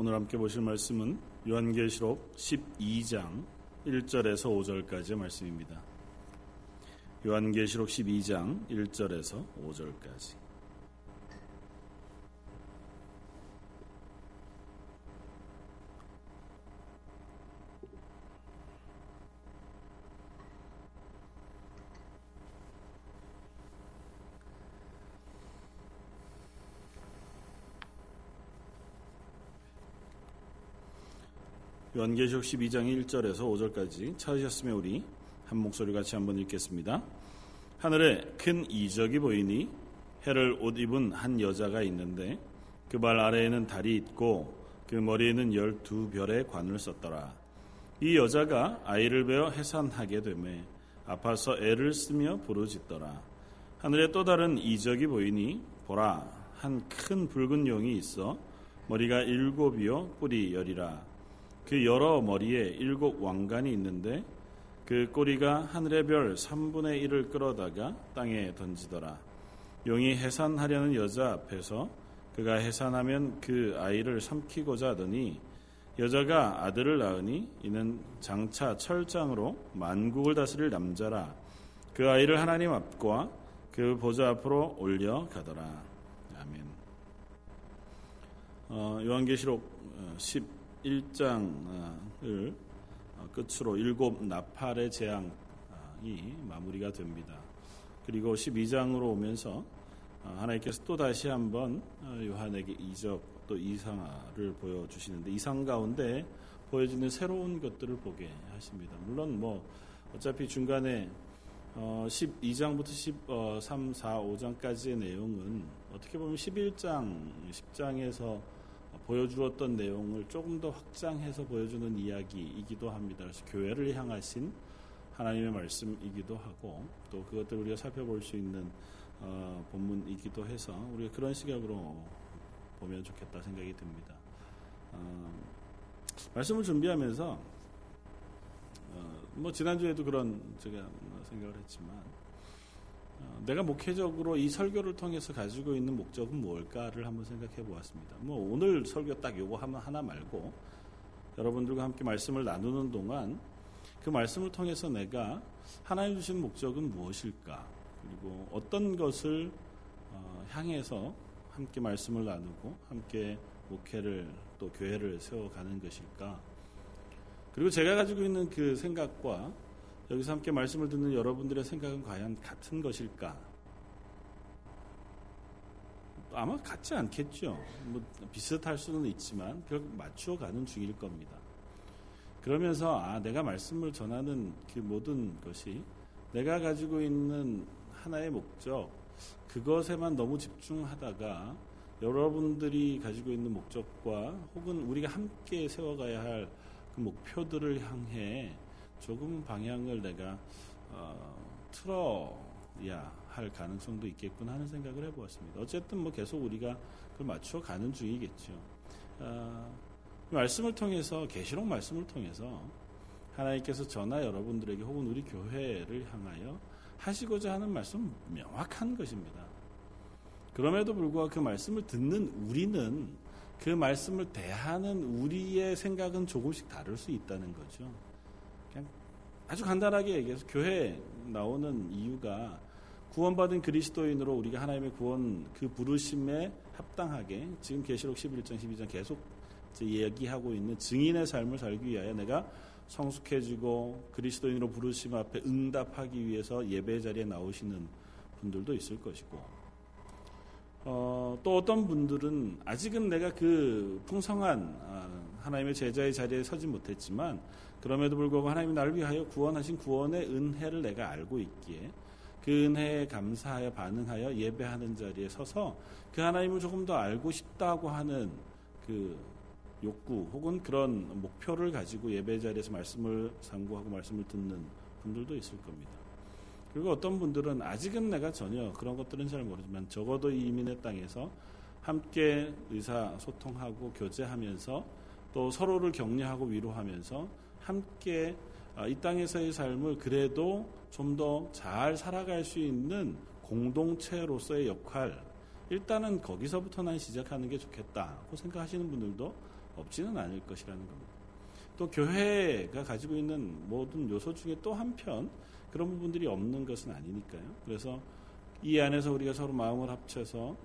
오늘 함께 보실 말씀은 요한계시록 12장 1절에서 5절까지의 말씀입니다. 요한계시록 12장 1절에서 5절까지. 요한계시록 12장 1절에서 5절까지 찾으셨으면 우리 한 목소리 같이 한번 읽겠습니다. 하늘에 큰 이적이 보이니 해를 옷 입은 한 여자가 있는데 그 발 아래에는 달이 있고 그 머리에는 열두 별의 관을 썼더라. 이 여자가 아이를 베어 해산하게 되매 아파서 애를 쓰며 부르짖더라. 하늘에 또 다른 이적이 보이니 보라 한 큰 붉은 용이 있어 머리가 일곱이요 뿔이 열이라 그 여러 머리에 일곱 왕관이 있는데 그 꼬리가 하늘의 별 3분의 1을 끌어다가 땅에 던지더라. 용이 해산하려는 여자 앞에서 그가 해산하면 그 아이를 삼키고자 하더니 여자가 아들을 낳으니 이는 장차 철장으로 만국을 다스릴 남자라. 그 아이를 하나님 앞과 그 보좌 앞으로 올려 가더라. 아멘. 어, 요한계시록 10 1장을 어, 끝으로 일곱 나팔의 재앙이 마무리가 됩니다. 그리고 12장으로 오면서 어, 하나님께서 또 다시 한번 어, 요한에게 이적 또 이상을 보여주시는데 이상 가운데 보여지는 새로운 것들을 보게 하십니다. 물론 뭐 어차피 중간에 12장부터 13, 4, 5장까지의 내용은 어떻게 보면 11장, 10장에서 보여주었던 내용을 조금 더 확장해서 보여주는 이야기이기도 합니다. 그래서 교회를 향하신 하나님의 말씀이기도 하고 또 그것들을 우리가 살펴볼 수 있는 어, 본문이기도 해서 우리가 그런 시각으로 보면 좋겠다 생각이 듭니다. 어, 말씀을 준비하면서 어, 뭐 지난주에도 그런 제가 생각을 했지만 어, 내가 목회적으로 이 설교를 통해서 가지고 있는 목적은 뭘까를 한번 생각해 보았습니다. 뭐 오늘 설교 딱 요거 하나 말고 여러분들과 함께 말씀을 나누는 동안 그 말씀을 통해서 내가 하나님 주신 목적은 무엇일까? 그리고 어떤 것을 어, 향해서 함께 말씀을 나누고 함께 목회를 또 교회를 세워가는 것일까? 그리고 제가 가지고 있는 그 생각과 여기서 함께 말씀을 듣는 여러분들의 생각은 과연 같은 것일까? 아마 같지 않겠죠. 뭐 비슷할 수는 있지만 결국 맞추어 가는 중일 겁니다. 그러면서 아 내가 말씀을 전하는 그 모든 것이 내가 가지고 있는 하나의 목적 그것에만 너무 집중하다가 여러분들이 가지고 있는 목적과 혹은 우리가 함께 세워가야 할 그 목표들을 향해 조금 방향을 내가 어, 틀어야 할 가능성도 있겠구나 하는 생각을 해보았습니다. 어쨌든 뭐 계속 우리가 그걸 맞추어 가는 중이겠죠. 어, 말씀을 통해서 계시록 말씀을 통해서 하나님께서 저나 여러분들에게 혹은 우리 교회를 향하여 하시고자 하는 말씀 명확한 것입니다. 그럼에도 불구하고 그 말씀을 듣는 우리는 그 말씀을 대하는 우리의 생각은 조금씩 다를 수 있다는 거죠. 아주 간단하게 얘기해서 교회 나오는 이유가 구원받은 그리스도인으로 우리가 하나님의 구원 그 부르심에 합당하게 지금 계시록 11장 12장 계속 얘기하고 있는 증인의 삶을 살기 위하여 내가 성숙해지고 그리스도인으로 부르심 앞에 응답하기 위해서 예배 자리에 나오시는 분들도 있을 것이고 어, 또 어떤 분들은 아직은 내가 그 풍성한 아, 하나님의 제자의 자리에 서지 못했지만 그럼에도 불구하고 하나님이 나를 위하여 구원하신 구원의 은혜를 내가 알고 있기에 그 은혜에 감사하여 반응하여 예배하는 자리에 서서 그 하나님을 조금 더 알고 싶다고 하는 그 욕구 혹은 그런 목표를 가지고 예배 자리에서 말씀을 상고하고 말씀을 듣는 분들도 있을 겁니다. 그리고 어떤 분들은 아직은 내가 전혀 그런 것들은 잘 모르지만 적어도 이민의 땅에서 함께 의사 소통하고 교제하면서 또 서로를 격려하고 위로하면서 함께 아, 이 땅에서의 삶을 그래도 좀 더 잘 살아갈 수 있는 공동체로서의 역할 일단은 거기서부터 난 시작하는 게 좋겠다고 생각하시는 분들도 없지는 않을 것이라는 겁니다. 또 교회가 가지고 있는 모든 요소 중에 또 한편 그런 부분들이 없는 것은 아니니까요. 그래서 이 안에서 우리가 서로 마음을 합쳐서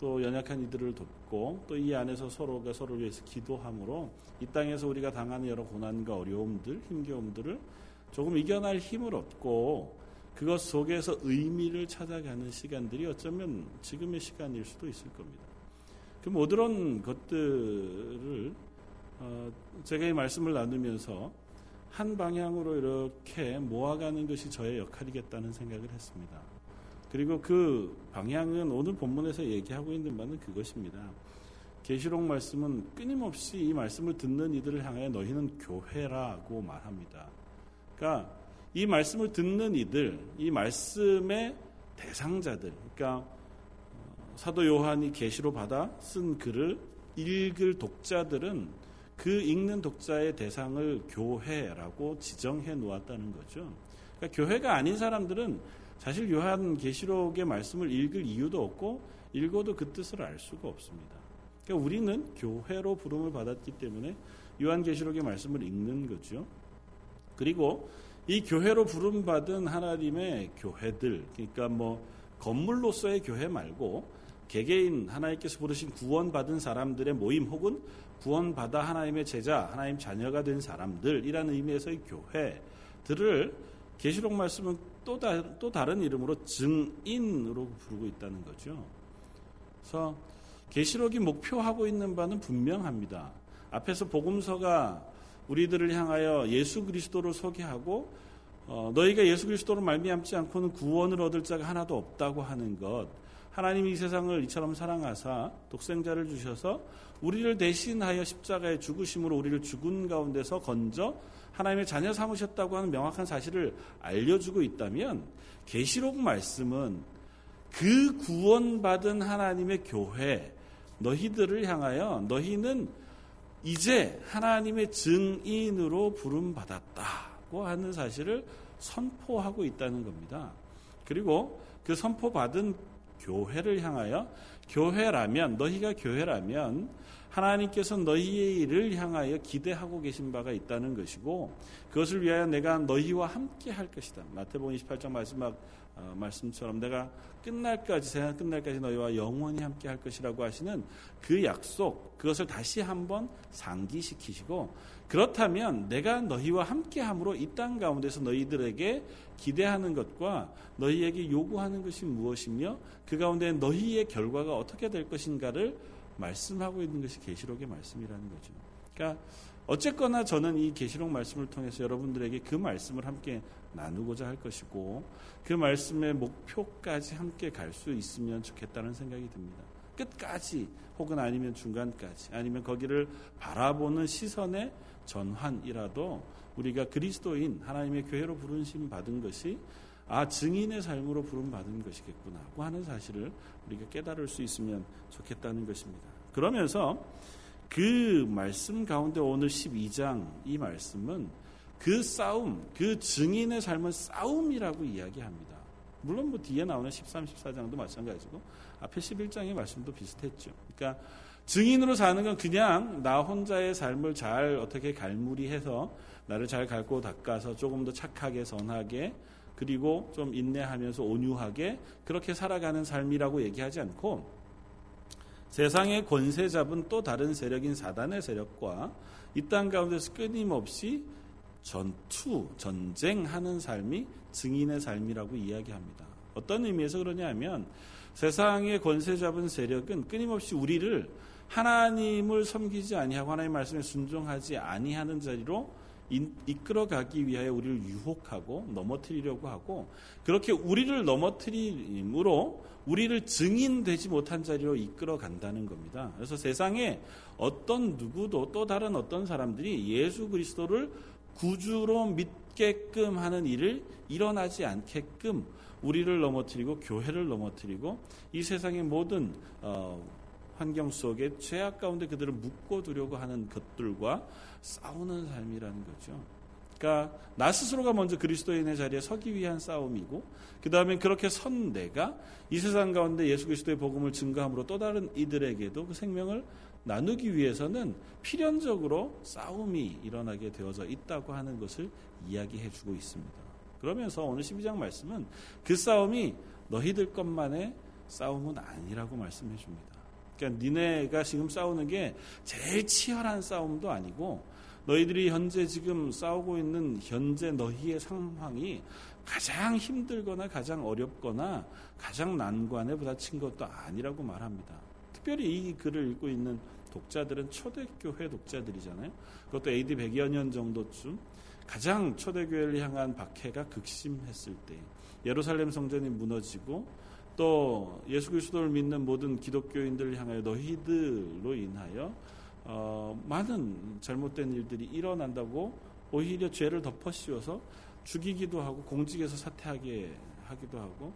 또 연약한 이들을 돕고 또 이 안에서 서로가 서로를 위해서 기도함으로 이 땅에서 우리가 당하는 여러 고난과 어려움들, 힘겨움들을 조금 이겨낼 힘을 얻고 그것 속에서 의미를 찾아가는 시간들이 어쩌면 지금의 시간일 수도 있을 겁니다. 그 모든 것들을 어 제가 이 말씀을 나누면서 한 방향으로 이렇게 모아가는 것이 저의 역할이겠다는 생각을 했습니다. 그리고 그 방향은 오늘 본문에서 얘기하고 있는 바는 그것입니다. 계시록 말씀은 끊임없이 이 말씀을 듣는 이들을 향하여 너희는 교회라고 말합니다. 그러니까 이 말씀을 듣는 이들, 이 말씀의 대상자들, 그러니까 어, 사도 요한이 계시로 받아 쓴 글을 읽을 독자들은 그 읽는 독자의 대상을 교회라고 지정해 놓았다는 거죠. 그러니까 교회가 아닌 사람들은 사실 요한 계시록의 말씀을 읽을 이유도 없고 읽어도 그 뜻을 알 수가 없습니다. 그러니까 우리는 교회로 부름을 받았기 때문에 요한 계시록의 말씀을 읽는 거죠. 그리고 이 교회로 부름받은 하나님의 교회들, 그러니까 뭐 건물로서의 교회 말고 개개인 하나님께서 부르신 구원받은 사람들의 모임 혹은 구원받아 하나님의 제자, 하나님 자녀가 된 사람들이라는 의미에서의 교회들을 계시록 말씀은 또, 다, 또 다른 이름으로 증인으로 부르고 있다는 거죠. 그래서 계시록이 목표하고 있는 바는 분명합니다. 앞에서 복음서가 우리들을 향하여 예수 그리스도를 소개하고 어, 너희가 예수 그리스도를 말미암지 않고는 구원을 얻을 자가 하나도 없다고 하는 것. 하나님이 이 세상을 이처럼 사랑하사 독생자를 주셔서 우리를 대신하여 십자가에 죽으심으로 우리를 죽은 가운데서 건져 하나님의 자녀 삼으셨다고 하는 명확한 사실을 알려주고 있다면 계시록 말씀은 그 구원받은 하나님의 교회 너희들을 향하여 너희는 이제 하나님의 증인으로 부름 받았다고 하는 사실을 선포하고 있다는 겁니다. 그리고 그 선포받은 교회를 향하여 교회라면 너희가 교회라면 하나님께서 너희의 일을 향하여 기대하고 계신 바가 있다는 것이고 그것을 위하여 내가 너희와 함께 할 것이다. 마태복음 28장 마지막 어, 말씀처럼 내가 끝날까지 세상 끝날까지 너희와 영원히 함께 할 것이라고 하시는 그 약속 그것을 다시 한번 상기시키시고 그렇다면 내가 너희와 함께 함으로 이 땅 가운데서 너희들에게 기대하는 것과 너희에게 요구하는 것이 무엇이며 그 가운데 너희의 결과가 어떻게 될 것인가를 말씀하고 있는 것이 계시록의 말씀이라는 거죠. 그러니까 어쨌거나 저는 이 계시록 말씀을 통해서 여러분들에게 그 말씀을 함께 나누고자 할 것이고 그 말씀의 목표까지 함께 갈 수 있으면 좋겠다는 생각이 듭니다. 끝까지 혹은 아니면 중간까지 아니면 거기를 바라보는 시선의 전환이라도 우리가 그리스도인 하나님의 교회로 부르심 받은 것이 아 증인의 삶으로 부름 받은 것이겠구나 하고 하는 사실을 우리가 깨달을 수 있으면 좋겠다는 것입니다. 그러면서 그 말씀 가운데 오늘 12장 이 말씀은 그 싸움, 그 증인의 삶은 싸움이라고 이야기합니다. 물론 뭐 뒤에 나오는 13, 14장도 마찬가지고 앞에 11장의 말씀도 비슷했죠. 그러니까 증인으로 사는 건 그냥 나 혼자의 삶을 잘 어떻게 갈무리해서 나를 잘 갈고 닦아서 조금 더 착하게 선하게 그리고 좀 인내하면서 온유하게 그렇게 살아가는 삶이라고 얘기하지 않고 세상의 권세 잡은 또 다른 세력인 사단의 세력과 이 땅 가운데서 끊임없이 전투, 전쟁하는 삶이 증인의 삶이라고 이야기합니다. 어떤 의미에서 그러냐면 세상의 권세 잡은 세력은 끊임없이 우리를 하나님을 섬기지 아니하고 하나님의 말씀에 순종하지 아니하는 자리로 이끌어가기 위하여 우리를 유혹하고 넘어뜨리려고 하고 그렇게 우리를 넘어뜨림으로 우리를 증인되지 못한 자리로 이끌어 간다는 겁니다. 그래서 세상에 어떤 누구도 또 다른 어떤 사람들이 예수 그리스도를 구주로 믿게끔 하는 일을 일어나지 않게끔 우리를 넘어뜨리고 교회를 넘어뜨리고 이 세상의 모든 어, 환경 속에 죄악 가운데 그들을 묶어두려고 하는 것들과 싸우는 삶이라는 거죠. 그러니까 나 스스로가 먼저 그리스도인의 자리에 서기 위한 싸움이고 그 다음에 그렇게 선 내가 이 세상 가운데 예수 그리스도의 복음을 증거함으로 또 다른 이들에게도 그 생명을 나누기 위해서는 필연적으로 싸움이 일어나게 되어져 있다고 하는 것을 이야기해 주고 있습니다. 그러면서 오늘 12장 말씀은 그 싸움이 너희들 것만의 싸움은 아니라고 말씀해 줍니다. 그러니까 니네가 지금 싸우는 게 제일 치열한 싸움도 아니고 너희들이 현재 지금 싸우고 있는 현재 너희의 상황이 가장 힘들거나 가장 어렵거나 가장 난관에 부딪힌 것도 아니라고 말합니다. 특별히 이 글을 읽고 있는 독자들은 초대교회 독자들이잖아요. 그것도 AD 100여 년 정도쯤 가장 초대교회를 향한 박해가 극심했을 때 예루살렘 성전이 무너지고 또 예수 그리스도를 믿는 모든 기독교인들을 향하여 너희들로 인하여 어, 많은 잘못된 일들이 일어난다고 오히려 죄를 덮어씌워서 죽이기도 하고 공직에서 사퇴하게 하기도 하고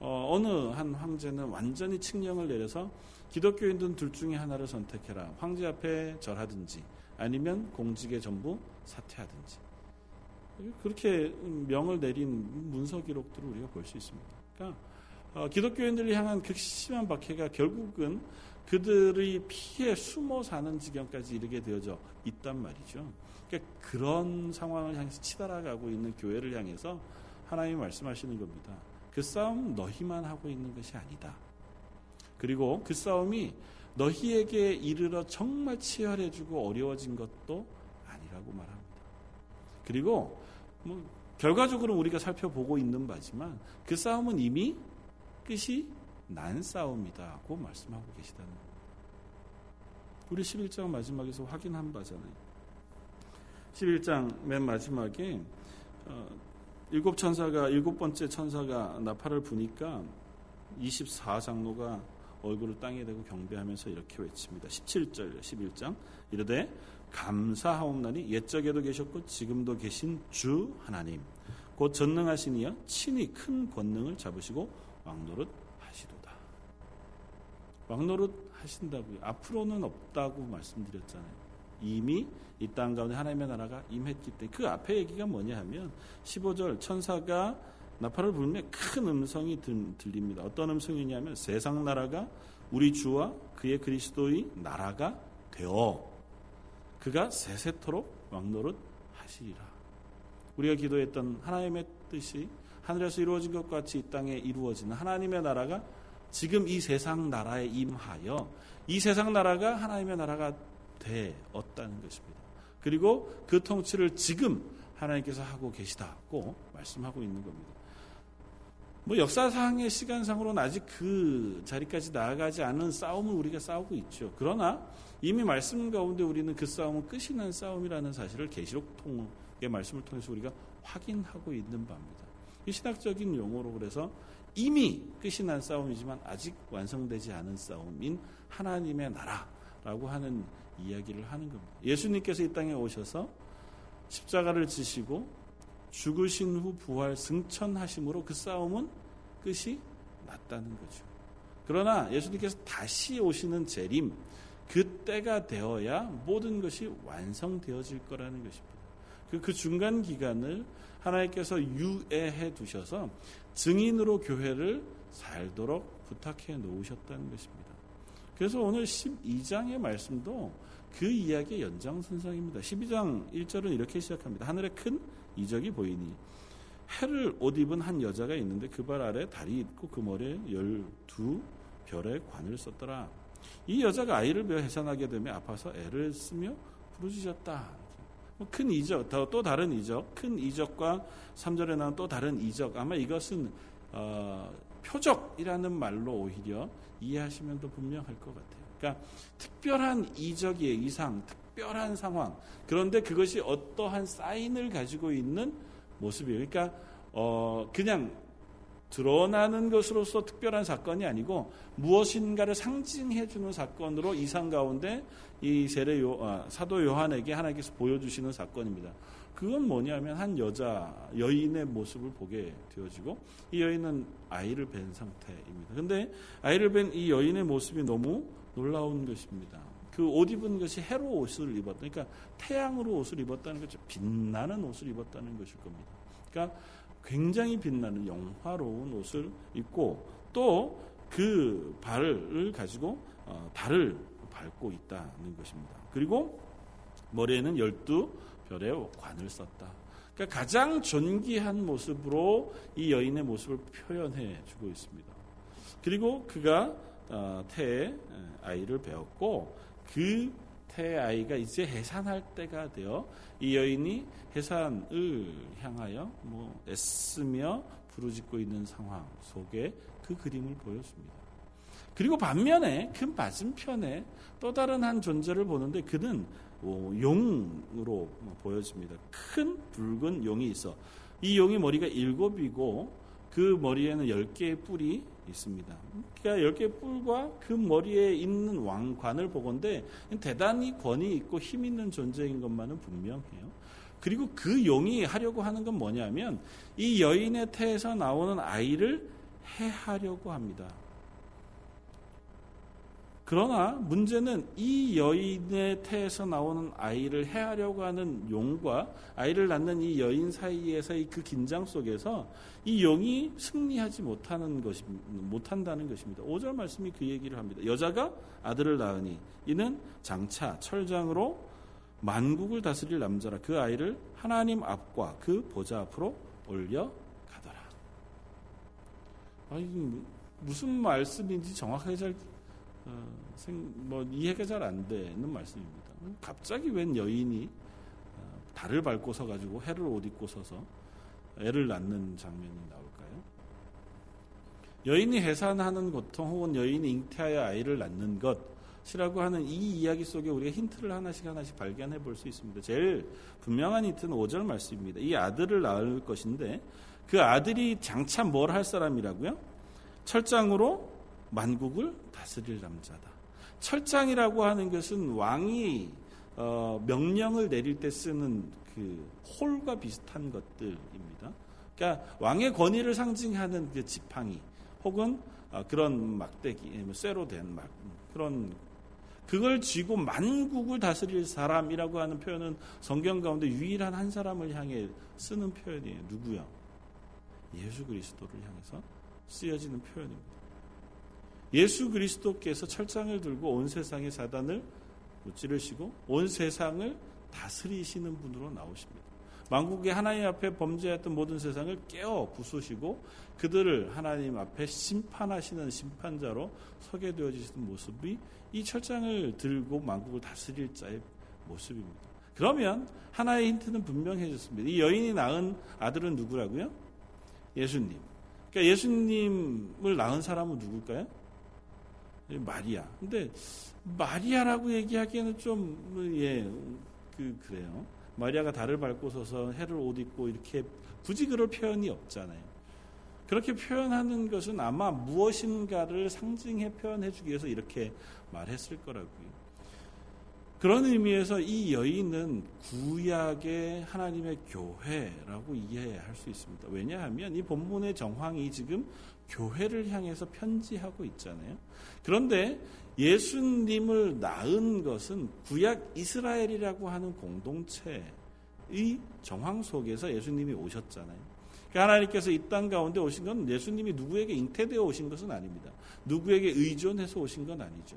어, 느한 황제는 완전히 칙령을 내려서 기독교인들 둘 중에 하나를 선택해라. 황제 앞에 절하든지 아니면 공직에 전부 사퇴하든지. 그렇게 명을 내린 문서 기록들을 우리가 볼 수 있습니다. 그러니까 어, 기독교인들을 향한 극심한 박해가 결국은 그들의 피해 숨어 사는 지경까지 이르게 되어져 있단 말이죠. 그러니까 그런 상황을 향해서 치달아가고 있는 교회를 향해서 하나님이 말씀하시는 겁니다. 그 싸움 너희만 하고 있는 것이 아니다. 그리고 그 싸움이 너희에게 이르러 정말 치열해지고 어려워진 것도 아니라고 말합니다. 그리고 뭐 결과적으로 우리가 살펴보고 있는 바지만 그 싸움은 이미 끝이 난 싸움이다고 말씀하고 계시다는. 우리 11장 마지막에서 확인한 바잖아요. 11장 맨 마지막에 어, 일곱 천사가 일곱 번째 천사가 나팔을 부니까 24장로가 얼굴을 땅에 대고 경배하면서 이렇게 외칩니다. 17절 11장 이르되 감사하옵나니 옛적에도 계셨고 지금도 계신 주 하나님 곧 전능하신 이여 친히 큰 권능을 잡으시고 왕노릇 하시도다. 왕노릇 하신다고요. 앞으로는 없다고 말씀드렸잖아요. 이미 이 땅 가운데 하나님의 나라가 임했기 때문에 그 앞에 얘기가 뭐냐 하면 15절 천사가 나팔을 불며 큰 음성이 들립니다. 어떤 음성이냐면 세상 나라가 우리 주와 그의 그리스도의 나라가 되어 그가 세세토록 왕노릇 하시리라. 우리가 기도했던 하나님의 뜻이 하늘에서 이루어진 것 같이 이 땅에 이루어지는 하나님의 나라가 지금 이 세상 나라에 임하여 이 세상 나라가 하나님의 나라가 되었다는 것입니다. 그리고 그 통치를 지금 하나님께서 하고 계시다고 말씀하고 있는 겁니다. 뭐 역사상의 시간상으로는 아직 그 자리까지 나아가지 않은 싸움을 우리가 싸우고 있죠. 그러나 이미 말씀 가운데 우리는 그 싸움은 끝이 난 싸움이라는 사실을 계시록 통의 말씀을 통해서 우리가 확인하고 있는 바입니다. 이 신학적인 용어로 그래서 이미 끝이 난 싸움이지만 아직 완성되지 않은 싸움인 하나님의 나라라고 하는 이야기를 하는 겁니다. 예수님께서 이 땅에 오셔서 십자가를 지시고 죽으신 후 부활 승천하심으로 그 싸움은 끝이 났다는 거죠. 그러나 예수님께서 다시 오시는 재림, 그때가 되어야 모든 것이 완성되어질 거라는 것입니다. 그, 그 중간 기간을 하나님께서 유예해 두셔서 증인으로 교회를 살도록 부탁해 놓으셨다는 것입니다. 그래서 오늘 12장의 말씀도 그 이야기의 연장선상입니다. 12장 1절은 이렇게 시작합니다. 하늘에 큰 이적이 보이니 해를 옷 입은 한 여자가 있는데 그 발 아래 달이 있고 그 머리에 열두 별의 관을 썼더라. 이 여자가 아이를 배어 해산하게 되며 아파서 애를 쓰며 부르짖었다. 뭐큰 이적, 또 다른 이적, 큰 이적과 3절에 나온 또 다른 이적. 아마 이것은 어, 표적이라는 말로 오히려 이해하시면 더 분명할 것 같아요. 그러니까 특별한 이적의 이상, 특별한 상황. 그런데 그것이 어떠한 사인을 가지고 있는 모습이에요. 그러니까 어 그냥 드러나는 것으로서 특별한 사건이 아니고 무엇인가를 상징해 주는 사건으로 이상 가운데 이 세례 요, 아, 사도 요한에게 하나님께서 보여주시는 사건입니다. 그건 뭐냐면 한 여자 여인의 모습을 보게 되어지고 이 여인은 아이를 뵌 상태입니다. 근데 아이를 뵌 이 여인의 모습이 너무 놀라운 것입니다. 그 옷 입은 것이 해로 옷을 입었다. 그러니까 태양으로 옷을 입었다는 거죠. 빛나는 옷을 입었다는 것일 겁니다. 그러니까 굉장히 빛나는 영화로운 옷을 입고 또 그 발을 가지고 어, 달을 밟고 있다는 것입니다. 그리고 머리에는 열두 별의 관을 썼다. 그러니까 가장 존귀한 모습으로 이 여인의 모습을 표현해 주고 있습니다. 그리고 그가 어, 태에 아이를 배웠고 그 태의 아이가 이제 해산할 때가 되어 이 여인이 해산을 향하여 뭐 애쓰며 부르짖고 있는 상황 속에 그 그림을 보였습니다. 그리고 반면에 큰 맞은편에 또 다른 한 존재를 보는데 그는 어, 용으로 보여집니다. 큰 붉은 용이 있어. 이 용이 머리가 일곱이고 그 머리에는 열 개의 뿔이 있습니다. 그러니까 열 개의 뿔과 그 머리에 있는 왕관을 보건데 대단히 권위 있고 힘 있는 존재인 것만은 분명해요. 그리고 그 용이 하려고 하는 건 뭐냐면 이 여인의 태에서 나오는 아이를 해하려고 합니다. 그러나 문제는 이 여인의 태에서 나오는 아이를 해하려고 하는 용과 아이를 낳는 이 여인 사이에서의 그 긴장 속에서 이 용이 승리하지 못하는 것이 못한다는 것입니다. 5절 말씀이 그 얘기를 합니다. 여자가 아들을 낳으니 이는 장차 철장으로 만국을 다스릴 남자라 그 아이를 하나님 앞과 그 보좌 앞으로 올려 가더라. 아, 이 무슨 말씀인지 정확하게 잘 어, 생, 뭐 이해가 잘 안 되는 말씀입니다. 갑자기 웬 여인이 어, 달을 밟고 서 가지고 해를 옷 입고 서서 애를 낳는 장면이 나올까요? 여인이 해산하는 고통 혹은 여인이 잉태하여 아이를 낳는 것 이라고 하는 이 이야기 속에 우리가 힌트를 하나씩 하나씩 발견해 볼 수 있습니다. 제일 분명한 힌트는 5절 말씀입니다. 이 아들을 낳을 것인데 그 아들이 장차 뭘 할 사람이라고요? 철장으로 만국을 다스릴 남자다. 철장이라고 하는 것은 왕이 어, 명령을 내릴 때 쓰는 그 홀과 비슷한 것들입니다. 그러니까 왕의 권위를 상징하는 그 지팡이 혹은 어, 그런 막대기, 뭐 쇠로 된 막, 그런 그걸 쥐고 만국을 다스릴 사람이라고 하는 표현은 성경 가운데 유일한 한 사람을 향해 쓰는 표현이에요. 누구요? 예수 그리스도를 향해서 쓰여지는 표현입니다. 예수 그리스도께서 철장을 들고 온 세상의 사단을 찌르시고 온 세상을 다스리시는 분으로 나오십니다. 만국의 하나님 앞에 범죄했던 모든 세상을 깨어 부수시고 그들을 하나님 앞에 심판하시는 심판자로 서게 되어지시는 모습이 이 철장을 들고 만국을 다스릴 자의 모습입니다. 그러면 하나의 힌트는 분명해졌습니다. 이 여인이 낳은 아들은 누구라고요? 예수님. 그러니까 예수님을 낳은 사람은 누굴까요? 마리아. 근데 마리아라고 얘기하기에는 좀 예, 그 그래요. 마리아가 달을 밟고 서서 해를 옷 입고 이렇게 굳이 그럴 표현이 없잖아요. 그렇게 표현하는 것은 아마 무엇인가를 상징해 표현해 주기 위해서 이렇게 말했을 거라고요. 그런 의미에서 이 여인은 구약의 하나님의 교회라고 이해할 수 있습니다. 왜냐하면 이 본문의 정황이 지금 교회를 향해서 편지하고 있잖아요. 그런데 예수님을 낳은 것은 구약 이스라엘이라고 하는 공동체의 정황 속에서 예수님이 오셨잖아요. 그러니까 하나님께서 이 땅 가운데 오신 건 예수님이 누구에게 잉태되어 오신 것은 아닙니다. 누구에게 의존해서 오신 건 아니죠.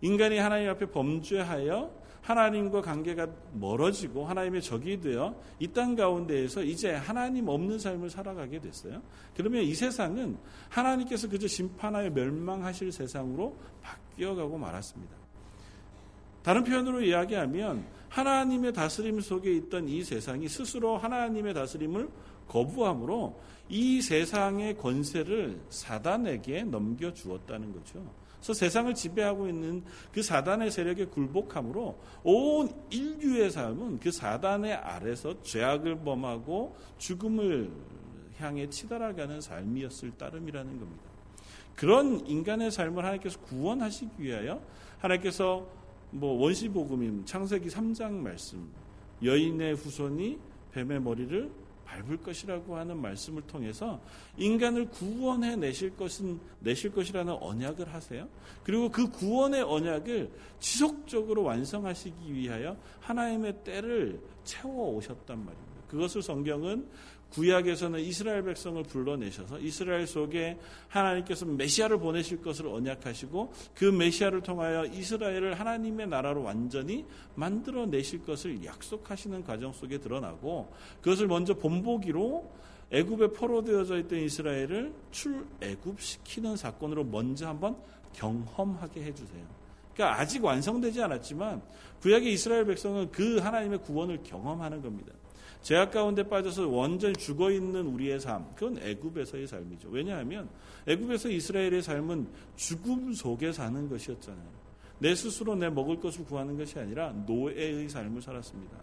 인간이 하나님 앞에 범죄하여 하나님과 관계가 멀어지고 하나님의 적이 되어 이 땅 가운데에서 이제 하나님 없는 삶을 살아가게 됐어요. 그러면 이 세상은 하나님께서 그저 심판하여 멸망하실 세상으로 바뀌어가고 말았습니다. 다른 표현으로 이야기하면 하나님의 다스림 속에 있던 이 세상이 스스로 하나님의 다스림을 거부함으로 이 세상의 권세를 사단에게 넘겨주었다는 거죠. 그래서 세상을 지배하고 있는 그 사단의 세력에 굴복함으로 온 인류의 삶은 그 사단의 아래서 죄악을 범하고 죽음을 향해 치달아가는 삶이었을 따름이라는 겁니다. 그런 인간의 삶을 하나님께서 구원하시기 위하여 하나님께서 뭐 원시복음임 창세기 3장 말씀 여인의 후손이 뱀의 머리를 밟을 것이라고 하는 말씀을 통해서 인간을 구원해 내실 것은 내실 것이라는 언약을 하세요. 그리고 그 구원의 언약을 지속적으로 완성하시기 위하여 하나님의 때를 채워 오셨단 말입니다. 그것을 성경은 구약에서는 이스라엘 백성을 불러내셔서 이스라엘 속에 하나님께서 메시아를 보내실 것을 언약하시고 그 메시아를 통하여 이스라엘을 하나님의 나라로 완전히 만들어 내실 것을 약속하시는 과정 속에 드러나고 그것을 먼저 본보기로 애굽에 포로되어져 있던 이스라엘을 출애굽시키는 사건으로 먼저 한번 경험하게 해주세요. 그러니까 아직 완성되지 않았지만 구약의 이스라엘 백성은 그 하나님의 구원을 경험하는 겁니다. 죄악 가운데 빠져서 완전히 죽어 있는 우리의 삶, 그건 애굽에서의 삶이죠. 왜냐하면 애굽에서 이스라엘의 삶은 죽음 속에 사는 것이었잖아요. 내 스스로 내 먹을 것을 구하는 것이 아니라 노예의 삶을 살았습니다.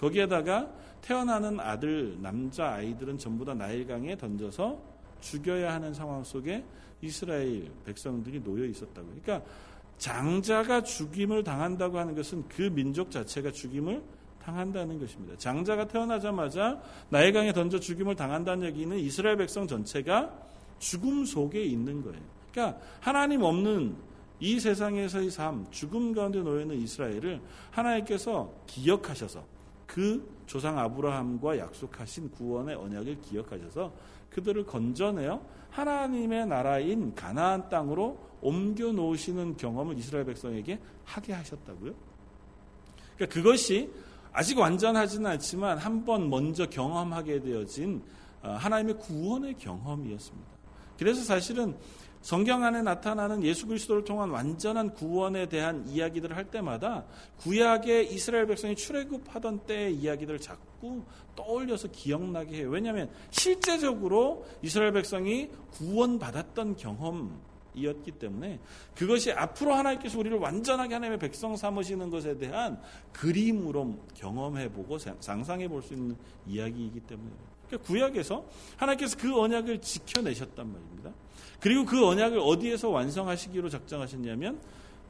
거기에다가 태어나는 아들, 남자 아이들은 전부 다 나일강에 던져서 죽여야 하는 상황 속에 이스라엘 백성들이 놓여 있었다고. 그러니까 장자가 죽임을 당한다고 하는 것은 그 민족 자체가 죽임을 당한다는 것입니다. 장자가 태어나자마자 나일강에 던져 죽임을 당한다는 얘기는 이스라엘 백성 전체가 죽음 속에 있는 거예요. 그러니까 하나님 없는 이 세상에서의 삶, 죽음 가운데 놓여 있는 이스라엘을 하나님께서 기억하셔서 그 조상 아브라함과 약속하신 구원의 언약을 기억하셔서 그들을 건져내어 하나님의 나라인 가나안 땅으로 옮겨 놓으시는 경험을 이스라엘 백성에게 하게 하셨다고요. 그러니까 그것이 아직 완전하지는 않지만 한 번 먼저 경험하게 되어진 어, 하나님의 구원의 경험이었습니다. 그래서 사실은 성경 안에 나타나는 예수 그리스도를 통한 완전한 구원에 대한 이야기들을 할 때마다 구약의 이스라엘 백성이 출애굽하던 때의 이야기들을 자꾸 떠올려서 기억나게 해요. 왜냐하면 실제적으로 이스라엘 백성이 구원받았던 경험 이었기 때문에 그것이 앞으로 하나님께서 우리를 완전하게 하나님의 백성 삼으시는 것에 대한 그림으로 경험해보고 상상해볼 수 있는 이야기이기 때문에 그러니까 구약에서 하나님께서 그 언약을 지켜내셨단 말입니다. 그리고 그 언약을 어디에서 완성하시기로 작정하셨냐면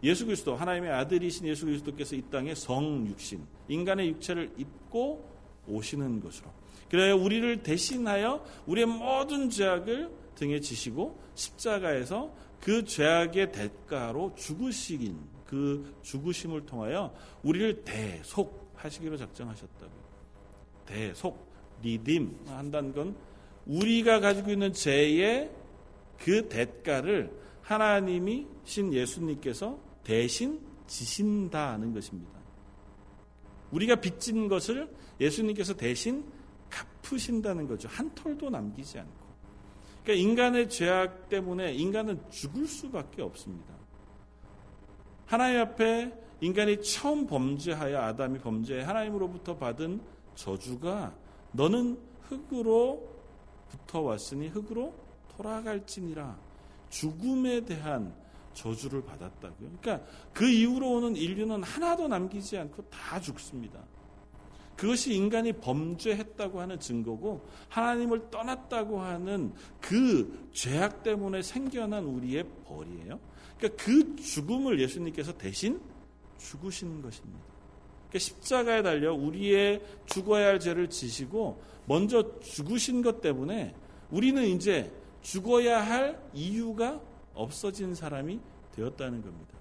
예수 그리스도 하나님의 아들이신 예수 그리스도께서 이 땅에 성육신 인간의 육체를 입고 오시는 것으로 그래야 우리를 대신하여 우리의 모든 죄악을 등에 지시고 십자가에서 그 죄악의 대가로 죽으시긴 그 죽으심을 통하여 우리를 대속하시기로 작정하셨다고요. 대속, 리딤 한다는 건 우리가 가지고 있는 죄의 그 대가를 하나님이 신 예수님께서 대신 지신다는 것입니다. 우리가 빚진 것을 예수님께서 대신 갚으신다는 거죠. 한 톨도 남기지 않고. 그러니까 인간의 죄악 때문에 인간은 죽을 수밖에 없습니다. 하나님 앞에 인간이 처음 범죄하여 아담이 범죄해 하나님으로부터 받은 저주가 너는 흙으로 붙어 왔으니 흙으로 돌아갈지니라 죽음에 대한 저주를 받았다고요. 그러니까 그 이후로 오는 인류는 하나도 남기지 않고 다 죽습니다. 그것이 인간이 범죄했다고 하는 증거고 하나님을 떠났다고 하는 그 죄악 때문에 생겨난 우리의 벌이에요. 그러니까 그 죽음을 예수님께서 대신 죽으신 것입니다. 그러니까 십자가에 달려 우리의 죽어야 할 죄를 지시고 먼저 죽으신 것 때문에 우리는 이제 죽어야 할 이유가 없어진 사람이 되었다는 겁니다.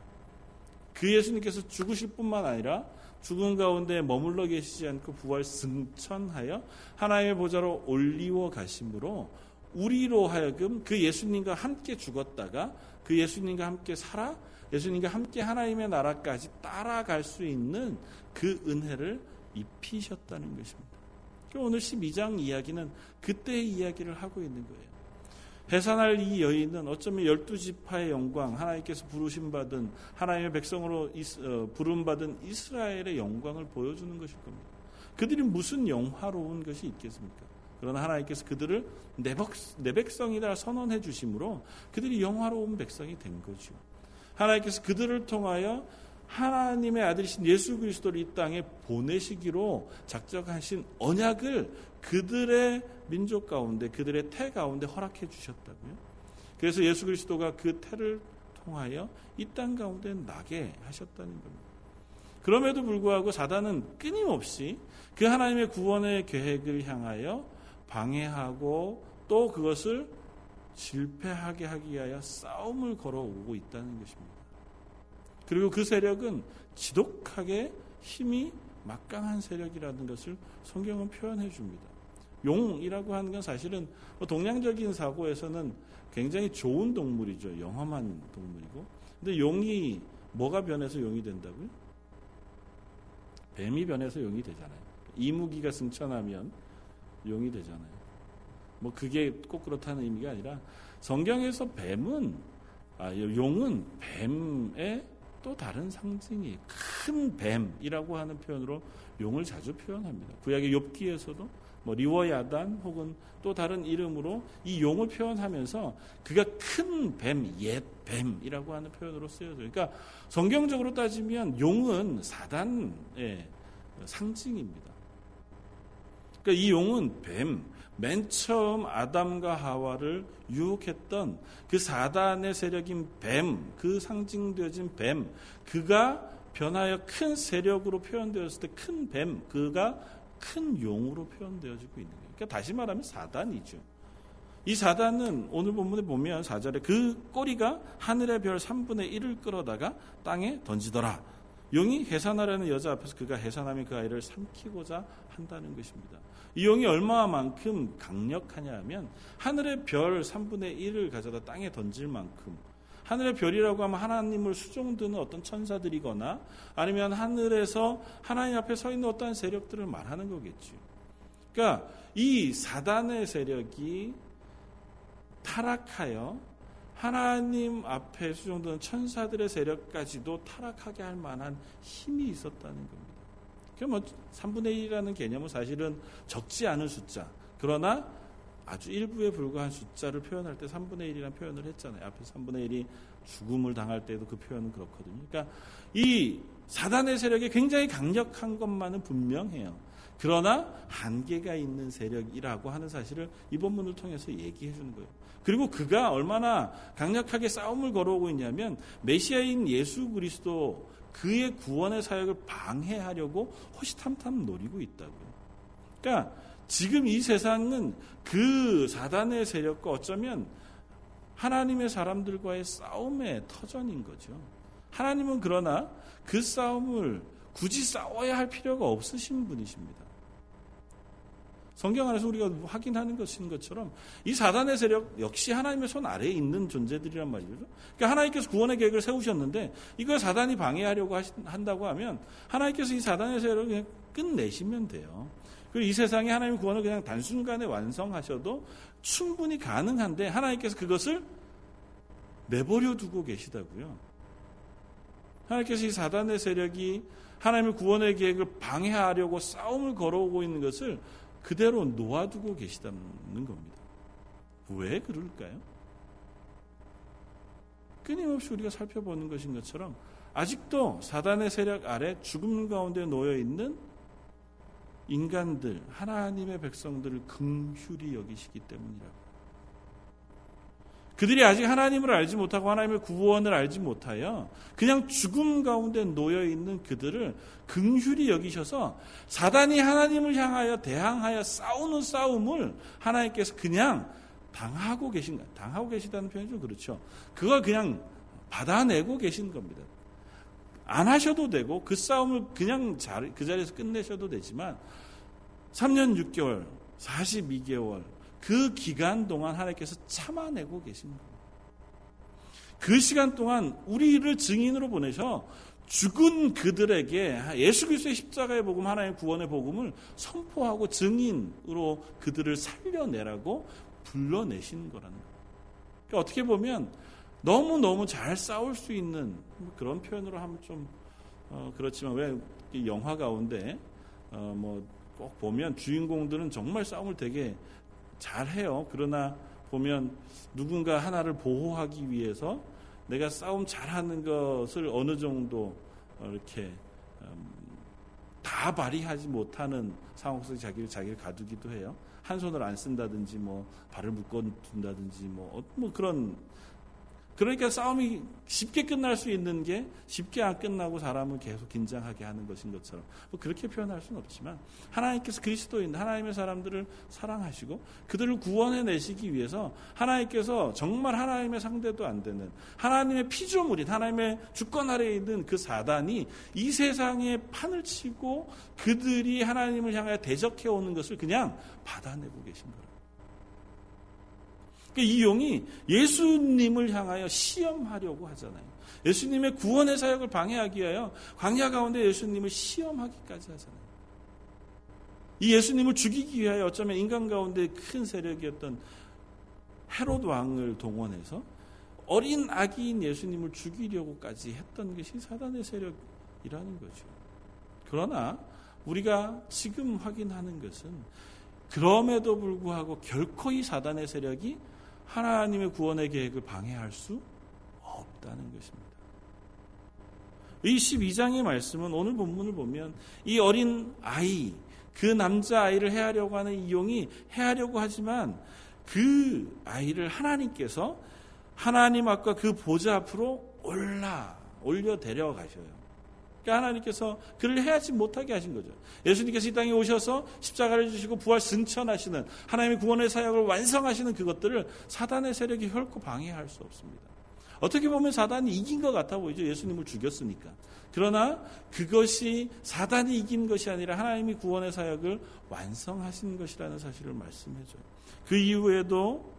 그 예수님께서 죽으실 뿐만 아니라 죽은 가운데 머물러 계시지 않고 부활 승천하여 하나님의 보좌로 올리워 가심으로 우리로 하여금 그 예수님과 함께 죽었다가 그 예수님과 함께 살아 예수님과 함께 하나님의 나라까지 따라갈 수 있는 그 은혜를 입히셨다는 것입니다. 오늘 12장 이야기는 그때의 이야기를 하고 있는 거예요. 해산할 이 여인은 어쩌면 열두 지파의 영광, 하나님께서 부르심 받은 하나님의 백성으로 어, 부름 받은 이스라엘의 영광을 보여주는 것일 겁니다. 그들이 무슨 영화로운 것이 있겠습니까? 그러나 하나님께서 그들을 내, 내 백성이다 선언해 주심으로 그들이 영화로운 백성이 된 거죠. 하나님께서 그들을 통하여 하나님의 아들이신 예수 그리스도를 이 땅에 보내시기로 작정하신 언약을 그들의 민족 가운데 그들의 태 가운데 허락해 주셨다고요. 그래서 예수 그리스도가 그 태를 통하여 이 땅 가운데 나게 하셨다는 겁니다. 그럼에도 불구하고 사단은 끊임없이 그 하나님의 구원의 계획을 향하여 방해하고 또 그것을 실패하게 하기 위하여 싸움을 걸어오고 있다는 것입니다. 그리고 그 세력은 지독하게 힘이 막강한 세력이라는 것을 성경은 표현해 줍니다. 용이라고 하는 건 사실은 뭐 동양적인 사고에서는 굉장히 좋은 동물이죠. 영험한 동물이고. 근데 용이 뭐가 변해서 용이 된다고요? 뱀이 변해서 용이 되잖아요. 이무기가 승천하면 용이 되잖아요. 뭐 그게 꼭 그렇다는 의미가 아니라 성경에서 뱀은 아, 용은 뱀의 또 다른 상징이 큰 뱀이라고 하는 표현으로 용을 자주 표현합니다. 구약의 욥기에서도 뭐 리워야단 혹은 또 다른 이름으로 이 용을 표현하면서 그가 큰 뱀, 옛 뱀이라고 하는 표현으로 쓰여져. 그러니까 성경적으로 따지면 용은 사단의 상징입니다. 그러니까 이 용은 뱀, 맨 처음 아담과 하와를 유혹했던 그 사단의 세력인 뱀, 그 상징되어진 뱀, 그가 변하여 큰 세력으로 표현되었을 때 큰 뱀, 그가 큰 용으로 표현되어지고 있는 거예요. 그러니까 다시 말하면 사단이죠. 이 사단은 오늘 본문에 보면 4절에 그 꼬리가 하늘의 별 3분의 1을 끌어다가 땅에 던지더라. 용이 해산하려는 여자 앞에서 그가 해산하면 그 아이를 삼키고자 한다는 것입니다. 이 용이 얼마만큼 강력하냐 하면 하늘의 별 3분의 1을 가져다 땅에 던질 만큼 하늘의 별이라고 하면 하나님을 수종드는 어떤 천사들이거나 아니면 하늘에서 하나님 앞에 서 있는 어떠한 세력들을 말하는 거겠죠. 그러니까 이 사단의 세력이 타락하여 하나님 앞에 수종드는 천사들의 세력까지도 타락하게 할 만한 힘이 있었다는 겁니다. 그뭐 3분의 1이라는 개념은 사실은 적지 않은 숫자. 그러나 아주 일부에 불과한 숫자를 표현할 때 3분의 1이라는 표현을 했잖아요. 앞에 3분의 1이 죽음을 당할 때도 그 표현은 그렇거든요. 그러니까 이 사단의 세력이 굉장히 강력한 것만은 분명해요. 그러나 한계가 있는 세력이라고 하는 사실을 이 본문을 통해서 얘기해 주는 거예요. 그리고 그가 얼마나 강력하게 싸움을 걸어오고 있냐면 메시아인 예수 그리스도 그의 구원의 사역을 방해하려고 호시탐탐 노리고 있다고요. 그러니까 지금 이 세상은 그 사단의 세력과 어쩌면 하나님의 사람들과의 싸움의 터전인 거죠. 하나님은 그러나 그 싸움을 굳이 싸워야 할 필요가 없으신 분이십니다. 성경 안에서 우리가 확인하는 것인 것처럼 이 사단의 세력 역시 하나님의 손 아래에 있는 존재들이란 말이죠. 그러니까 하나님께서 구원의 계획을 세우셨는데 이걸 사단이 방해하려고 한다고 하면 하나님께서 이 사단의 세력을 끝내시면 돼요. 이 세상에 하나님의 구원을 그냥 단순간에 완성하셔도 충분히 가능한데 하나님께서 그것을 내버려 두고 계시다고요. 하나님께서 이 사단의 세력이 하나님의 구원의 계획을 방해하려고 싸움을 걸어오고 있는 것을 그대로 놓아두고 계시다는 겁니다. 왜 그럴까요? 끊임없이 우리가 살펴보는 것인 것처럼 아직도 사단의 세력 아래 죽음 가운데 놓여 있는 인간들, 하나님의 백성들을 긍휼히 여기시기 때문이라고. 그들이 아직 하나님을 알지 못하고 하나님의 구원을 알지 못하여 그냥 죽음 가운데 놓여 있는 그들을 긍휼히 여기셔서 사단이 하나님을 향하여 대항하여 싸우는 싸움을 하나님께서 그냥 당하고 계신 당하고 계시다는 표현이 좀 그렇죠. 그걸 그냥 받아내고 계신 겁니다. 안 하셔도 되고 그 싸움을 그냥 그 자리에서 끝내셔도 되지만 3년 6개월, 42개월 그 기간 동안 하나님께서 참아내고 계신 겁니다. 그 시간 동안 우리를 증인으로 보내셔 죽은 그들에게 예수 그리스도의 십자가의 복음, 하나님의 구원의 복음을 선포하고 증인으로 그들을 살려내라고 불러내신 거라는 거예요. 그러니까 어떻게 보면 너무너무 잘 싸울 수 있는 그런 표현으로 하면 좀 어, 그렇지만 왜 영화 가운데 어, 뭐꼭 보면 주인공들은 정말 싸움을 되게 잘 해요. 그러나 보면 누군가 하나를 보호하기 위해서 내가 싸움 잘하는 것을 어느 정도 이렇게 음, 다 발휘하지 못하는 상황 속에 자기를 자기를 가두기도 해요. 한 손을 안 쓴다든지 뭐 발을 묶어 둔다든지 뭐, 어, 뭐 그런 그러니까 싸움이 쉽게 끝날 수 있는 게 쉽게 안 끝나고 사람을 계속 긴장하게 하는 것인 것처럼 뭐 그렇게 표현할 수는 없지만 하나님께서 그리스도인 하나님의 사람들을 사랑하시고 그들을 구원해 내시기 위해서 하나님께서 정말 하나님의 상대도 안 되는 하나님의 피조물인 하나님의 주권 아래에 있는 그 사단이 이 세상에 판을 치고 그들이 하나님을 향하여 대적해 오는 것을 그냥 받아내고 계신 거예요. 그러니까 이 용이 예수님을 향하여 시험하려고 하잖아요. 예수님의 구원의 사역을 방해하기 위하여 광야 가운데 예수님을 시험하기까지 하잖아요. 이 예수님을 죽이기 위하여 어쩌면 인간 가운데 큰 세력이었던 헤롯 왕을 동원해서 어린 아기인 예수님을 죽이려고까지 했던 것이 사단의 세력이라는 거죠. 그러나 우리가 지금 확인하는 것은 그럼에도 불구하고 결코 이 사단의 세력이 하나님의 구원의 계획을 방해할 수 없다는 것입니다. 이 12장의 말씀은 오늘 본문을 보면 이 어린 아이, 그 남자 아이를 해하려고 하는 이용이 해하려고 하지만 그 아이를 하나님께서 하나님 앞과 그 보좌 앞으로 올라, 올려 데려가셔요. 그러니까 하나님께서 그를 해하지 못하게 하신 거죠. 예수님께서 이 땅에 오셔서 십자가를 주시고 부활 승천하시는 하나님의 구원의 사역을 완성하시는 그것들을 사단의 세력이 결코 방해할 수 없습니다. 어떻게 보면 사단이 이긴 것 같아 보이죠. 예수님을 죽였으니까. 그러나 그것이 사단이 이긴 것이 아니라 하나님이 구원의 사역을 완성하신 것이라는 사실을 말씀해줘요. 그 이후에도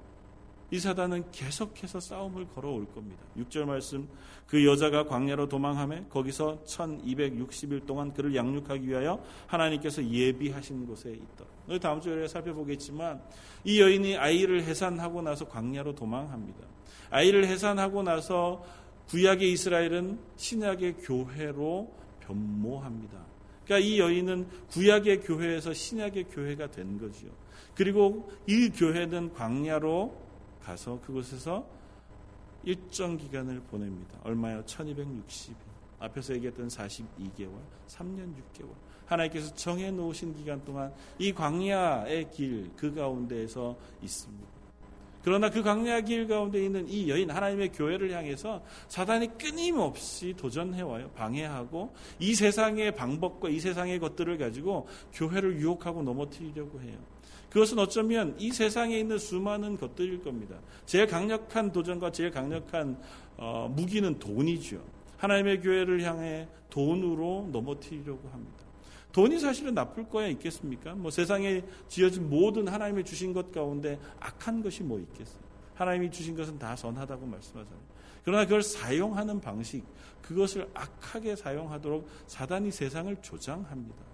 이 사단은 계속해서 싸움을 걸어올 겁니다. 6절 말씀 그 여자가 광야로 도망함에 거기서 1260일 동안 그를 양육하기 위하여 하나님께서 예비하신 곳에 있다. 다음 주에 살펴보겠지만 이 여인이 아이를 해산하고 나서 광야로 도망합니다. 아이를 해산하고 나서 구약의 이스라엘은 신약의 교회로 변모합니다. 그러니까 이 여인은 구약의 교회에서 신약의 교회가 된 거지요. 그리고 이 교회는 광야로 가서 그곳에서 일정 기간을 보냅니다. 얼마요? 1260일. 앞에서 얘기했던 42개월, 3년 6개월. 하나님께서 정해 놓으신 기간 동안 이 광야의 길 그 가운데에서 있습니다. 그러나 그 광야 길 가운데 있는 이 여인 하나님의 교회를 향해서 사단이 끊임없이 도전해 와요. 방해하고 이 세상의 방법과 이 세상의 것들을 가지고 교회를 유혹하고 넘어뜨리려고 해요. 그것은 어쩌면 이 세상에 있는 수많은 것들일 겁니다. 제일 강력한 도전과 제일 강력한 어, 무기는 돈이죠. 하나님의 교회를 향해 돈으로 넘어뜨리려고 합니다. 돈이 사실은 나쁠 거야 있겠습니까? 뭐 세상에 지어진 모든 하나님이 주신 것 가운데 악한 것이 뭐 있겠어요? 하나님이 주신 것은 다 선하다고 말씀하잖아요. 그러나 그걸 사용하는 방식, 그것을 악하게 사용하도록 사단이 세상을 조장합니다.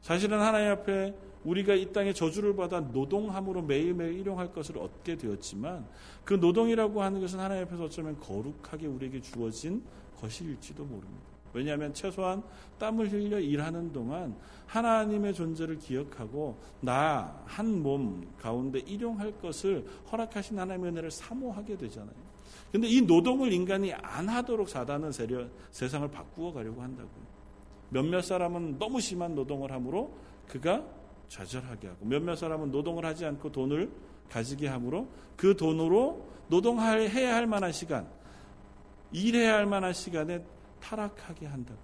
사실은 하나님 앞에 우리가 이 땅에 저주를 받아 노동함으로 매일매일 일용할 것을 얻게 되었지만 그 노동이라고 하는 것은 하나님 앞에서 어쩌면 거룩하게 우리에게 주어진 것일지도 모릅니다. 왜냐하면 최소한 땀을 흘려 일하는 동안 하나님의 존재를 기억하고 나 한 몸 가운데 일용할 것을 허락하신 하나님의 은혜를 사모하게 되잖아요. 근데 이 노동을 인간이 안 하도록 사단은 세려, 세상을 바꾸어 가려고 한다고요. 몇몇 사람은 너무 심한 노동을 하므로 그가 좌절하게 하고 몇몇 사람은 노동을 하지 않고 돈을 가지게 하므로 그 돈으로 노동해야 할 만한 시간, 일해야 할 만한 시간에 타락하게 한다고.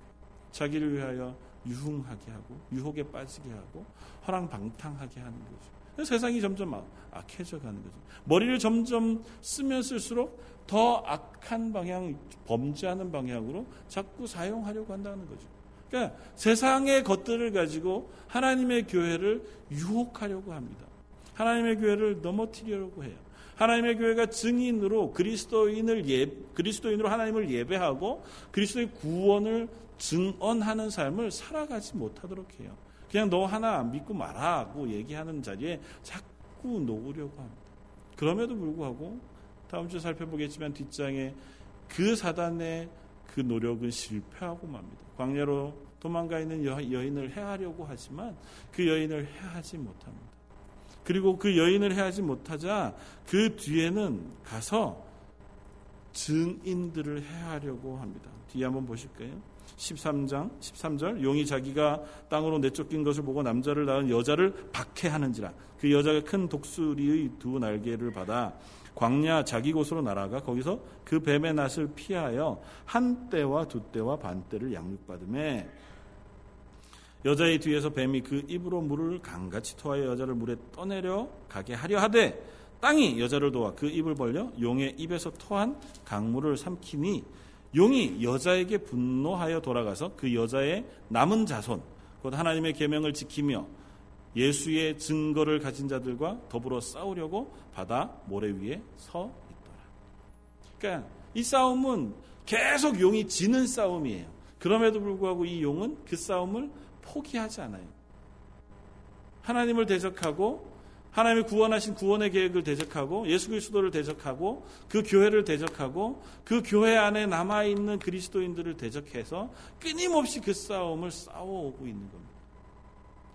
자기를 위하여 유흥하게 하고 유혹에 빠지게 하고 허랑방탕하게 하는 거죠. 세상이 점점 악해져 가는 거죠. 머리를 점점 쓰면 쓸수록 더 악한 방향, 범죄하는 방향으로 자꾸 사용하려고 한다는 거죠. 그러니까 세상의 것들을 가지고 하나님의 교회를 유혹하려고 합니다. 하나님의 교회를 넘어뜨리려고 해요. 하나님의 교회가 증인으로 그리스도인을 예, 그리스도인으로 하나님을 예배하고 그리스도의 구원을 증언하는 삶을 살아가지 못하도록 해요. 그냥 너 하나 믿고 말하고 얘기하는 자리에 자꾸 놓으려고 합니다. 그럼에도 불구하고 다음 주에 살펴보겠지만 뒷장에 그 사단의 그 노력은 실패하고 맙니다. 광야로 도망가 있는 여인을 해하려고 하지만 그 여인을 해하지 못합니다. 그리고 그 여인을 해하지 못하자 그 뒤에는 가서 증인들을 해하려고 합니다. 뒤에 한번 보실까요? 13장 13절 용이 자기가 땅으로 내쫓긴 것을 보고 남자를 낳은 여자를 박해하는지라 그 여자가 큰 독수리의 두 날개를 받아 광야 자기 곳으로 날아가 거기서 그 뱀의 낯을 피하여 한 때와 두 때와 반 때를 양육받음에 여자의 뒤에서 뱀이 그 입으로 물을 강같이 토하여 여자를 물에 떠내려 가게 하려 하되 땅이 여자를 도와 그 입을 벌려 용의 입에서 토한 강물을 삼키니 용이 여자에게 분노하여 돌아가서 그 여자의 남은 자손 곧 하나님의 계명을 지키며 예수의 증거를 가진 자들과 더불어 싸우려고 바다 모래 위에 서 있더라. 그러니까 이 싸움은 계속 용이 지는 싸움이에요. 그럼에도 불구하고 이 용은 그 싸움을 포기하지 않아요. 하나님을 대적하고 하나님의 구원하신 구원의 계획을 대적하고 예수 그리스도를 대적하고 그 교회를 대적하고 그 교회 안에 남아 있는 그리스도인들을 대적해서 끊임없이 그 싸움을 싸워오고 있는 겁니다.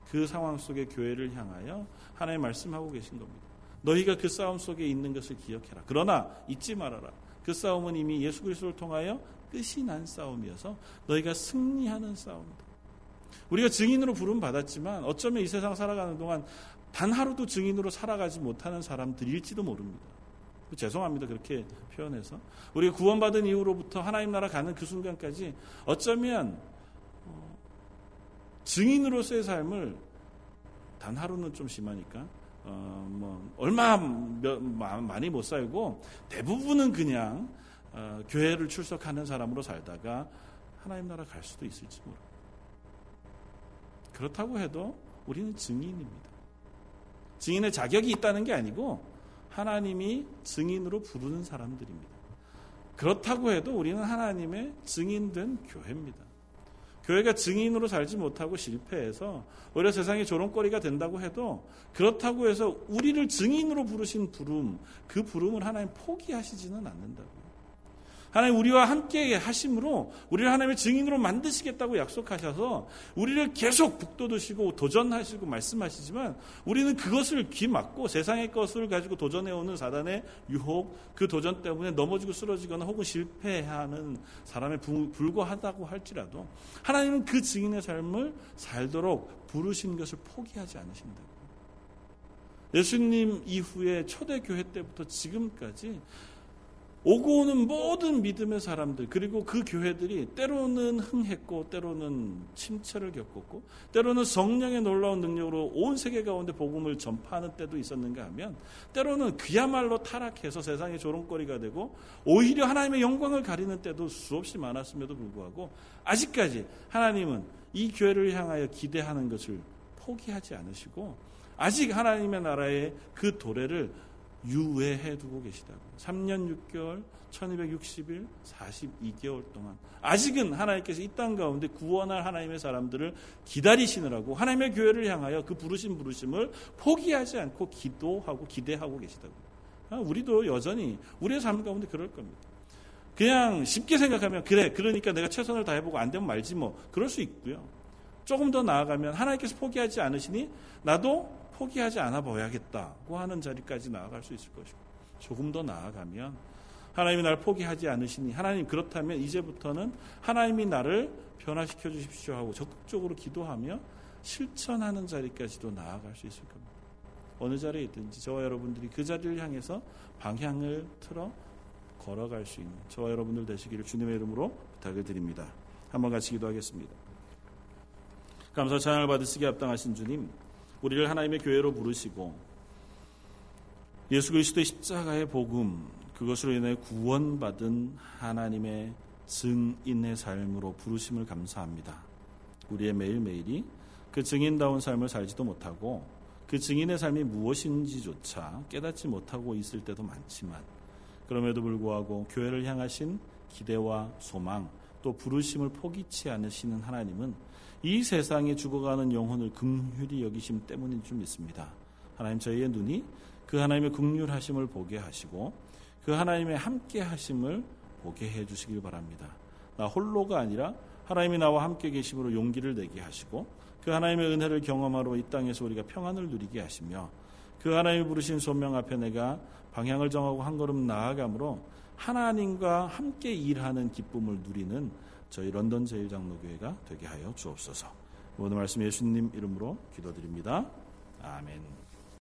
그 상황 속에 교회를 향하여 하나님 말씀하고 계신 겁니다. 너희가 그 싸움 속에 있는 것을 기억해라. 그러나 잊지 말아라. 그 싸움은 이미 예수 그리스도를 통하여 끝이 난 싸움이어서 너희가 승리하는 싸움이다. 우리가 증인으로 부름 받았지만 어쩌면 이 세상 살아가는 동안 단 하루도 증인으로 살아가지 못하는 사람들일지도 모릅니다. 죄송합니다. 그렇게 표현해서. 우리가 구원받은 이후로부터 하나님 나라 가는 그 순간까지 어쩌면 어, 증인으로서의 삶을 단 하루는 좀 심하니까 어, 뭐 얼마 몇, 많이 못 살고 대부분은 그냥 어, 교회를 출석하는 사람으로 살다가 하나님 나라 갈 수도 있을지 모릅니다. 그렇다고 해도 우리는 증인입니다. 증인의 자격이 있다는 게 아니고 하나님이 증인으로 부르는 사람들입니다. 그렇다고 해도 우리는 하나님의 증인된 교회입니다. 교회가 증인으로 살지 못하고 실패해서 오히려 세상의 조롱거리가 된다고 해도 그렇다고 해서 우리를 증인으로 부르신 부름, 그 부름을 하나님 포기하시지는 않는다고요. 하나님 우리와 함께 하심으로 우리를 하나님의 증인으로 만드시겠다고 약속하셔서 우리를 계속 북돋으시고 도전하시고 말씀하시지만 우리는 그것을 귀 막고 세상의 것을 가지고 도전해오는 사단의 유혹 그 도전 때문에 넘어지고 쓰러지거나 혹은 실패하는 사람에 불과하다고 할지라도 하나님은 그 증인의 삶을 살도록 부르신 것을 포기하지 않으신다고. 예수님 이후에 초대교회 때부터 지금까지 오고 오는 모든 믿음의 사람들 그리고 그 교회들이 때로는 흥했고 때로는 침체를 겪었고 때로는 성령의 놀라운 능력으로 온 세계 가운데 복음을 전파하는 때도 있었는가 하면 때로는 그야말로 타락해서 세상의 조롱거리가 되고 오히려 하나님의 영광을 가리는 때도 수없이 많았음에도 불구하고 아직까지 하나님은 이 교회를 향하여 기대하는 것을 포기하지 않으시고 아직 하나님의 나라의 그 도래를 유예해 두고 계시다고. 3년 6개월, 1260일, 42개월 동안. 아직은 하나님께서 이 땅 가운데 구원할 하나님의 사람들을 기다리시느라고 하나님의 교회를 향하여 그 부르신 부르심을 포기하지 않고 기도하고 기대하고 계시다고. 아, 우리도 여전히 우리의 삶 가운데 그럴 겁니다. 그냥 쉽게 생각하면 그래 그러니까 내가 최선을 다해보고 안 되면 말지 뭐 그럴 수 있고요. 조금 더 나아가면 하나님께서 포기하지 않으시니 나도 포기하지 않아 봐야겠다고 하는 자리까지 나아갈 수 있을 것이고 조금 더 나아가면 하나님이 나를 포기하지 않으시니 하나님 그렇다면 이제부터는 하나님이 나를 변화시켜 주십시오 하고 적극적으로 기도하며 실천하는 자리까지도 나아갈 수 있을 겁니다. 어느 자리에 있든지 저와 여러분들이 그 자리를 향해서 방향을 틀어 걸어갈 수 있는 저와 여러분들 되시기를 주님의 이름으로 부탁을 드립니다. 한번 같이 기도하겠습니다. 감사 찬양을 받으시기 합당하신 주님 우리를 하나님의 교회로 부르시고 예수 그리스도의 십자가의 복음 그것으로 인해 구원받은 하나님의 증인의 삶으로 부르심을 감사합니다. 우리의 매일매일이 그 증인다운 삶을 살지도 못하고 그 증인의 삶이 무엇인지조차 깨닫지 못하고 있을 때도 많지만 그럼에도 불구하고 교회를 향하신 기대와 소망 또 부르심을 포기치 않으시는 하나님은 이 세상에 죽어가는 영혼을 긍휼히 여기심 때문인 줄 믿습니다. 하나님 저희의 눈이 그 하나님의 긍휼하심을 보게 하시고 그 하나님의 함께 하심을 보게 해 주시길 바랍니다. 나 홀로가 아니라 하나님이 나와 함께 계심으로 용기를 내게 하시고 그 하나님의 은혜를 경험하러 이 땅에서 우리가 평안을 누리게 하시며 그 하나님이 부르신 소명 앞에 내가 방향을 정하고 한 걸음 나아감으로 하나님과 함께 일하는 기쁨을 누리는 저희 런던 제일장로교회가 되게 하여 주옵소서. 오늘 말씀 예수님 이름으로 기도드립니다. 아멘.